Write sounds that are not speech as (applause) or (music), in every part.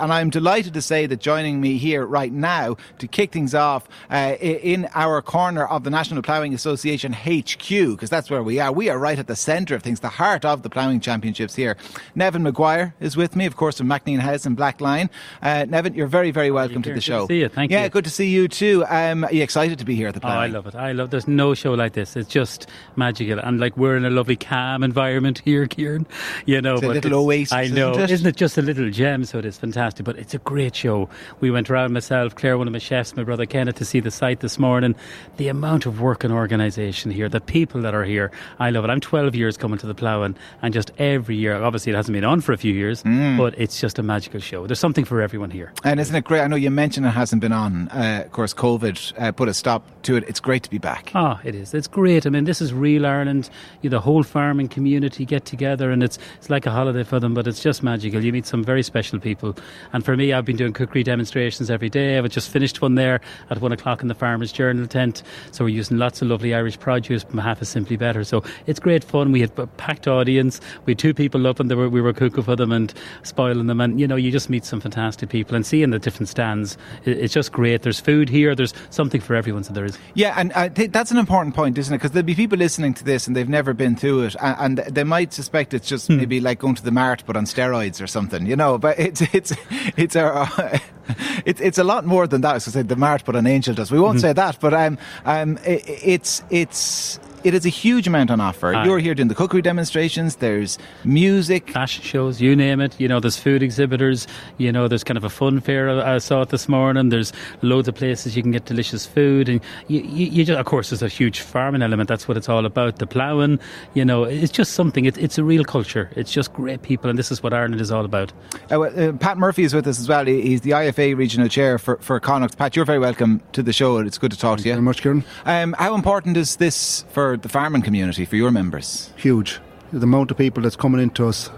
And I'm delighted to say that joining me here right now to kick things off uh, in our corner of the National Ploughing Association HQ, because that's where we are. We are right at the centre of things, the heart of the ploughing championships here. Neven Maguire is with me, of course, from MacNean House and Blacklion. Uh, Neven, you're very, very welcome to the Good to show. see you. Thank yeah, you. good to see you too. Um, are you excited to be here at the Oh, I love it. I love. There's no show like this. It's just magical, and like we're in a lovely, calm environment (laughs) here, Kieran. You know, It's a but little it's- oasis, I know, isn't it? isn't it just a little gem? So it is fantastic. But it's a great show. We went around myself, Claire, one of my chefs, my brother Kenneth, to see the site this morning. The amount of work and organisation here, the people that are here, I love it. I'm 12 years coming to the ploughing, and just every year, obviously it hasn't been on for a few years, Mm. but it's just a magical show. There's something for everyone here. And isn't it great? I know you mentioned it hasn't been on. Uh, of course, COVID uh, put a stop to it. It's great to be back. Ah, it is. It's great. I mean, this is real Ireland. You, the whole farming community get together, and it's it's like a holiday for them. But it's just magical. You meet some very special people. And for me, I've been doing cookery demonstrations every day. I've just finished one there at one o'clock in the Farmers Journal tent. So we're using lots of lovely Irish produce from half is simply better. So it's great fun. We had a packed audience. We had two people up, and were, we were cooking for them and spoiling them. And you know, you just meet some fantastic people and seeing the different stands. It's just great. There's food here. There's something for everyone. So there is. Yeah, and uh, I think that's an important point, isn't it? Because there'll be people listening to this and they've never been through it, and, and they might suspect it's just hmm. maybe like going to the mart but on steroids or something, you know. But it's it's (laughs) it's a (laughs) it's it's a lot more than that. So say the mart but an angel does. We won't say that, but um um i it's it's. It is a huge amount on offer. Aye. You're here doing the cookery demonstrations. There's music. fashion shows, you name it. You know, there's food exhibitors. You know, there's kind of a fun fair. I I saw it this morning. There's loads of places you can get delicious food, and you, you, you just, of course, there's a huge farming element. That's what it's all about. The ploughing. You know, it's just something. It's it's a real culture. It's just great people, and this is what Ireland is all about. Uh, well, uh, Pat Murphy is with us as well. He's the IFA regional chair for, for Connacht. Pat, you're very welcome to the show. It's good to talk to you. very much, Kieran. Um, how important is this for the farming community, for your members? Huge. The amount of people that's coming into us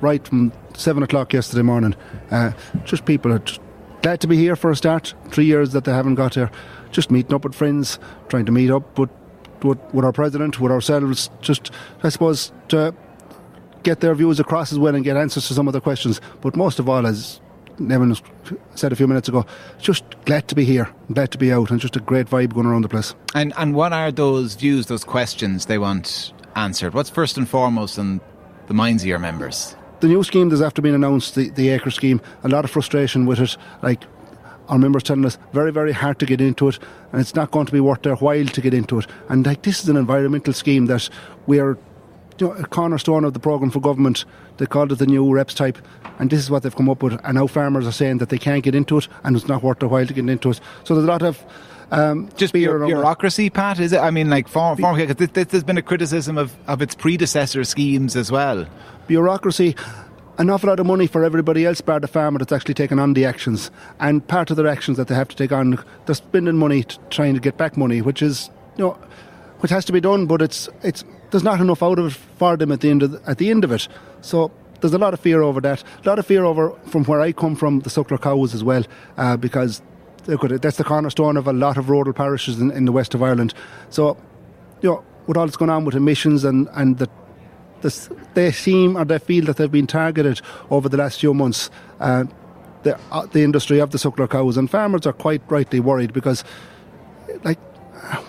right from seven o'clock yesterday morning. Uh, just people are just glad to be here for a start. Three years that they haven't got here. Just meeting up with friends, trying to meet up with, with, with our president, with ourselves. Just, I suppose, to get their views across as well and get answers to some of the questions. But most of all, as Neven said a few minutes ago, just glad to be here, glad to be out, and just a great vibe going around the place. And, and what are those views, those questions they want answered? What's first and foremost in the minds of your members? the new scheme that's after being announced, the, the ACRES scheme, a lot of frustration with it. Like our members telling us, very, very hard to get into it, and it's not going to be worth their while to get into it. And like this is an environmental scheme that we are you know, a cornerstone of the programme for government. They called it the new reps type, and this is what they've come up with. And now farmers are saying that they can't get into it, and it's not worth their while to get into it. So there's a lot of um, Just fear bureau- around that. bureaucracy, Pat, is it? I mean, like, farm, farm, cause this, this, there's been a criticism of, of its predecessor schemes as well. bureaucracy, an awful lot of money for everybody else bar the farmer that's actually taking on the actions. And part of their actions that they have to take on, they're spending money to trying to get back money, which is, you know, which has to be done, but it's it's there's not enough out of it for them at the end of the, at the end of it. So there's a lot of fear over that. A lot of fear over from where I come from, the suckler cows as well, uh, because at that's the cornerstone of a lot of rural parishes in, in the west of Ireland. So, you know, with all that's going on with emissions and and the this, they seem or they feel that they've been targeted over the last few months. Uh, the, uh, the industry of the suckler cows and farmers are quite rightly worried because, like,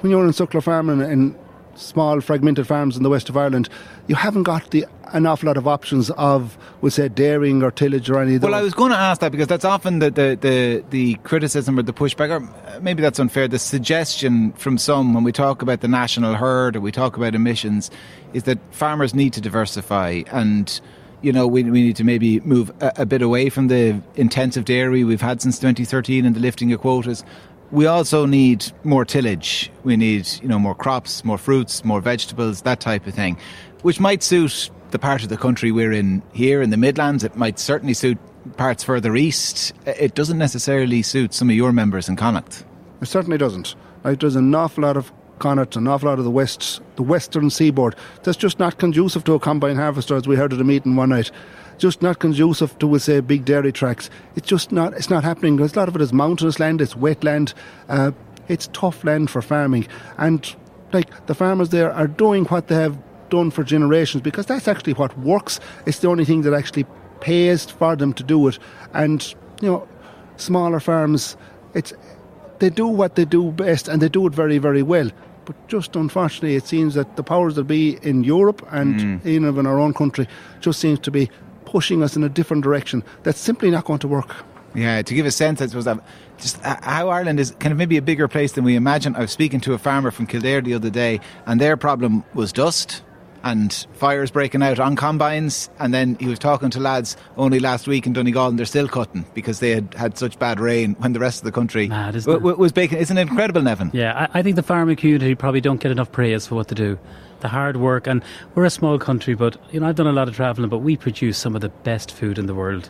when you're in suckler farming in small fragmented farms in the west of Ireland, you haven't got the an awful lot of options of, we'll say, dairying or tillage or any of Well. I was going to ask that because that's often the, the, the, the criticism or the pushback, or maybe that's unfair, the suggestion from some when we talk about the national herd or we talk about emissions is that farmers need to diversify and you know, we, we need to maybe move a, a bit away from the intensive dairy we've had since 2013 and the lifting of quotas. We also need more tillage. We need, you know, more crops, more fruits, more vegetables, that type of thing, which might suit the part of the country we're in here in the Midlands. It might certainly suit parts further east. It doesn't necessarily suit some of your members in Connacht. It certainly doesn't. Like, there's an awful lot of Connacht, an awful lot of the west, the western seaboard. That's just not conducive to a combine harvester, as we heard at a meeting one night. Just not conducive to, we'll say, big dairy tracks. It's just not. It's not happening. Because a lot of it is mountainous land. It's wet land. Uh, it's tough land for farming, and like the farmers there are doing what they have done for generations because that's actually what works. It's the only thing that actually pays for them to do it. And you know, smaller farms, it's they do what they do best and they do it very, very well. But just unfortunately, it seems that the powers that be in Europe and even in our own country just seems to be pushing us in a different direction. That's simply not going to work. Yeah, to give a sense, I suppose that just how Ireland is kind of maybe a bigger place than we imagine. I was speaking to a farmer from Kildare the other day, and their problem was dust and fires breaking out on combines. And then he was talking to lads only last week in Donegal, and they're still cutting because they had had such bad rain when the rest of the country Mad, isn't w- was baking. Isn't it incredible, Neven? Yeah, I, I think the farming community probably don't get enough praise for what they do. The hard work, and we're a small country, but you know I've done a lot of travelling, but we produce some of the best food in the world.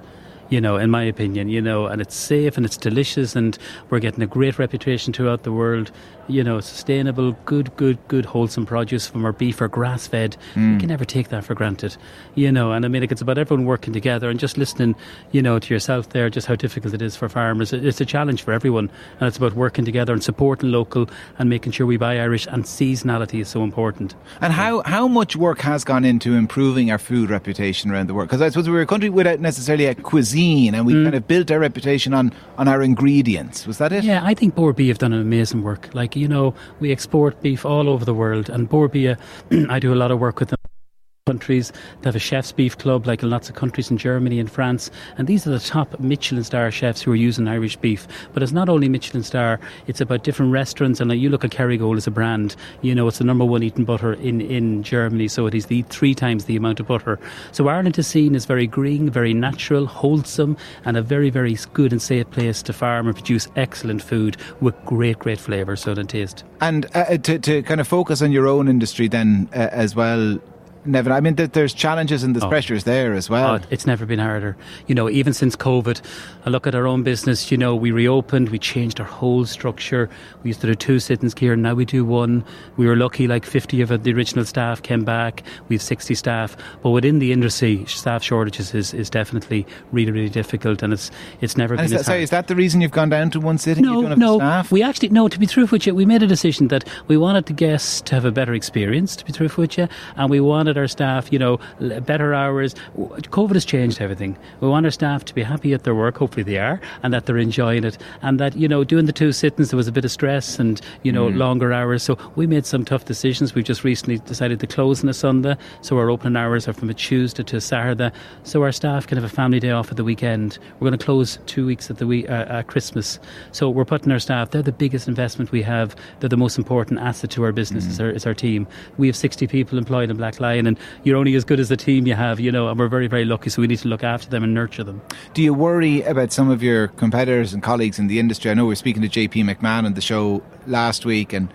You know, in my opinion, you know, and it's safe and it's delicious, and we're getting a great reputation throughout the world. You know, sustainable, good, good, good, wholesome produce from our beef or grass fed. You mm. can never take that for granted. You know, and I mean, like, it's about everyone working together and just listening, you know, to yourself there, just how difficult it is for farmers. It's a challenge for everyone, and it's about working together and supporting local and making sure we buy Irish. And seasonality is so important. And how, how much work has gone into improving our food reputation around the world? Because I suppose we're a country without necessarily a cuisine, and we Mm. kind of built our reputation on, on our ingredients. Was that it? Yeah, I think Bord Bia have done an amazing work. Like, you know, we export beef all over the world, and Bord Bia, uh, (clears throat) I do a lot of work with them. Countries they have a chef's beef club, like in lots of countries in Germany and France, and these are the top Michelin star chefs who are using Irish beef. But it's not only Michelin star; it's about different restaurants. And like, you look at Kerrygold as a brand, you know, it's the number one eaten butter in in Germany, so it is the three times the amount of butter. So Ireland is seen as very green, very natural, wholesome, and a very very good and safe place to farm and produce excellent food with great great flavour, so and taste. And uh, to, to kind of focus on your own industry then uh, as well, Neven, I mean, that there's challenges and there's Oh. pressures there as well. Oh, it's never been harder. You know, even since COVID, I look at our own business, you know, we reopened, we changed our whole structure. We used to do two sittings here, and now we do one. We were lucky, like 50 of the original staff came back. We have 60 staff. But within the industry, staff shortages is, is definitely really, really difficult and it's it's never and been is that, sorry, is that the reason you've gone down to one sitting? you No, don't have no. We actually no. To be truthful with you, we made a decision that we wanted the guests to have a better experience. To be truthful with you, and we wanted our staff, you know, better hours. COVID has changed everything. We want our staff to be happy at their work. Hopefully they are, and that they're enjoying it, and that you know, doing the two sittings there was a bit of stress and you know longer hours. So we made some tough decisions. We've just recently decided to close on a Sunday, so our opening hours are from a Tuesday to a Saturday, so our staff can have a family day off at the weekend. We're going to close two weeks at the week, uh, at Christmas, so we're putting our staff. They're the biggest investment we have. They're the most important asset to our business. Is, our, is our team. We have sixty people employed in Blacklion, and you're only as good as the team you have, you know. And we're very very lucky, so we need to look after them and nurture them. Do you worry about some of your competitors and colleagues in the industry? I know we are speaking to JP McMahon on the show last week, and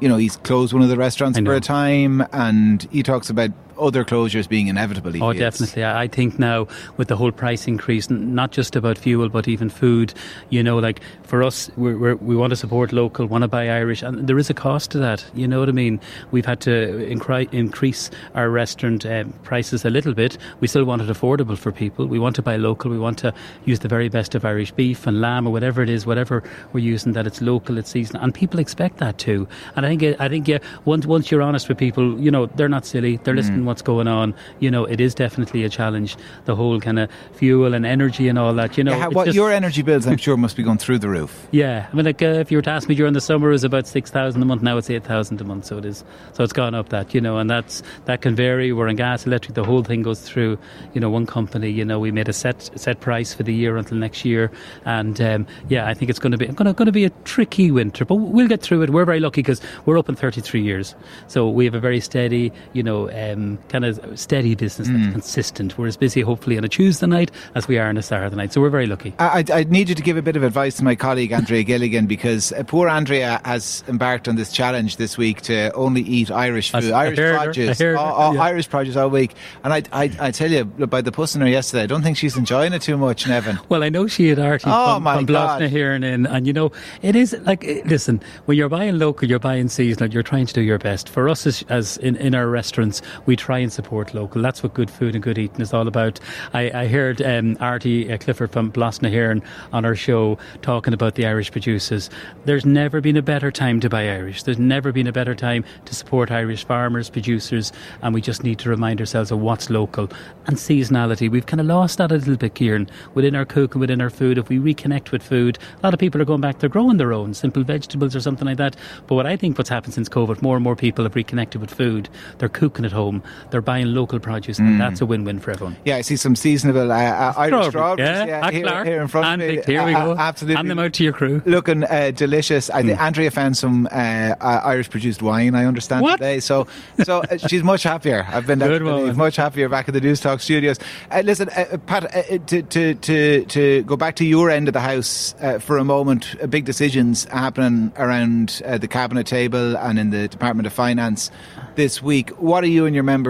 you know he's closed one of the restaurants for a time, and he talks about other closures being inevitable. Oh, definitely. I think now with the whole price increase, not just about fuel, but even food, you know, like for us, we're, we're, we want to support local, want to buy Irish, and there is a cost to that. You know what I mean? We've had to incri- increase our restaurant um, prices a little bit. We still want it affordable for people. We want to buy local. We want to use the very best of Irish beef and lamb or whatever it is, whatever we're using, that it's local, it's seasonal, and people expect that too. And I think, I think, yeah, once once you're honest with people, you know, they're not silly. They're listening what's going on. You know, it is definitely a challenge. The whole kind of fuel and energy and all that. You know, Yeah, how- what just- your energy bills, I'm sure, must be going through the roof. (laughs) yeah, I mean, like uh, if you were to ask me during the summer, it was about six thousand a month. Now it's eight thousand a month, so it is. So it's gone up that, you know, and that's that can vary. We're in gas, electric. The whole thing goes through, you know, one company. You know, we made a set set price for the year until next year, and um, yeah, I think it's going to be going to be a tricky winter, but we'll get through it. We're very lucky because we're open thirty three years, so we have a very steady, you know, um, kind of steady business that's consistent. We're as busy, hopefully, on a Tuesday night as we are on a Saturday night. So we're very lucky. I, I need you to give a bit of advice to my colleague Andrea (laughs) Gilligan because uh, poor Andrea has embarked on this challenge this week to only eat Irish food, I Irish I produce, all- all yeah. Irish produce all week. And I, I, I tell you, by the puss in her yesterday, I don't think she's enjoying it too much, Neven. Well, I know she had Artie Oh, from, my from God. Here and in, and you know, it is like, eh, listen, when you're buying local, you're buying seasonal, you're trying to do your best. For us, as, as in, in our restaurants, we try and support local. That's what good food and good eating is all about. I, I heard um, Artie uh, Clifford from Blas na hÉireann on our show talking about the Irish producers. There's never been a better time to buy Irish. There's never been a better time to support Irish farmers, producers, and we just need to remind ourselves of what's local and seasonality. We've kind of lost that a little bit, Kieran, within our cooking, within our food. If we reconnect with food, a lot of people are going back, they're growing their own simple vegetables or something like that. But what I think what's happened since COVID, more and more people have reconnected with food. They're cooking at home, they're buying local produce, and that's a win win for everyone. Yeah, I see some seasonable uh, uh, Irish strawberries Yeah, yeah, here, Clark. here in front and of me. Here we go. uh, absolutely. Hand them out to your crew. looking uh, delicious. I think Andrea found some uh, uh, Irish produced wine. I understand What? today, so so (laughs) she's much happier. I've been Good down much happier back at the Newstalk studios. Uh, listen, uh, Pat, to, to to to go back to your end of the house uh, for a moment. Uh, big decisions happening around uh, the cabinet table and in the Department of Finance this week. What are you and your members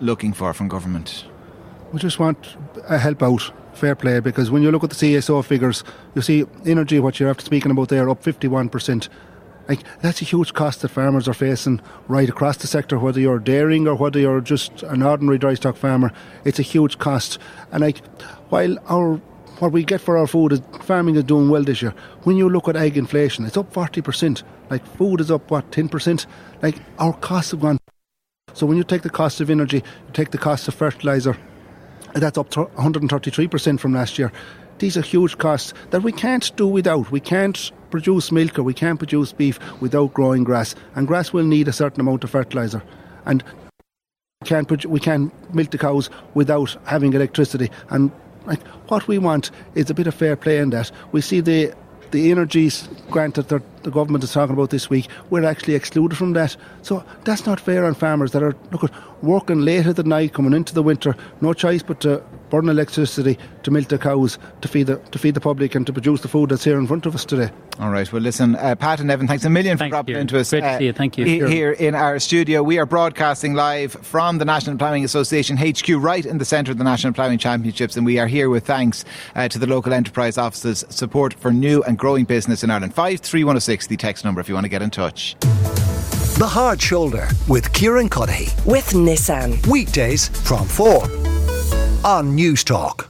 looking for from government? We just want a help out, fair play, because when you look at the CSO figures, you see energy, what you're after speaking about there, up 51%. Like, that's a huge cost that farmers are facing right across the sector, whether you're dairying or whether you're just an ordinary dry stock farmer. It's a huge cost. And like, while our what we get for our food is farming is doing well this year. When you look at egg inflation, it's up 40%. Like, food is up, what, 10%? Like, our costs have gone so when you take the cost of energy, you take the cost of fertiliser, that's up to 133% from last year. These are huge costs that we can't do without. We can't produce milk or we can't produce beef without growing grass. And grass will need a certain amount of fertiliser. And we can't, we can't milk the cows without having electricity. And like, what we want is a bit of fair play in that. We see the the energies grant that the the government is talking about this week, we're actually excluded from that. So that's not fair on farmers that are look at working late at the night, coming into the winter, no choice but to burn electricity to milk the cows, to feed the to feed the public, and to produce the food that's here in front of us today. All right. Well, listen, uh, Pat and Neven, thanks a million for Thanks, dropping Kieran. into us. Great to uh, see you. Thank you. he- Sure. Here in our studio, we are broadcasting live from the National Ploughing Association HQ, right in the centre of the National Ploughing Championships, and we are here with thanks uh, to the local enterprise offices' support for new and growing business in Ireland. Five three one zero six, the text number if you want to get in touch. The Hard Shoulder with Kieran Cuddihy. with Nissan. Weekdays from 4 on Newstalk.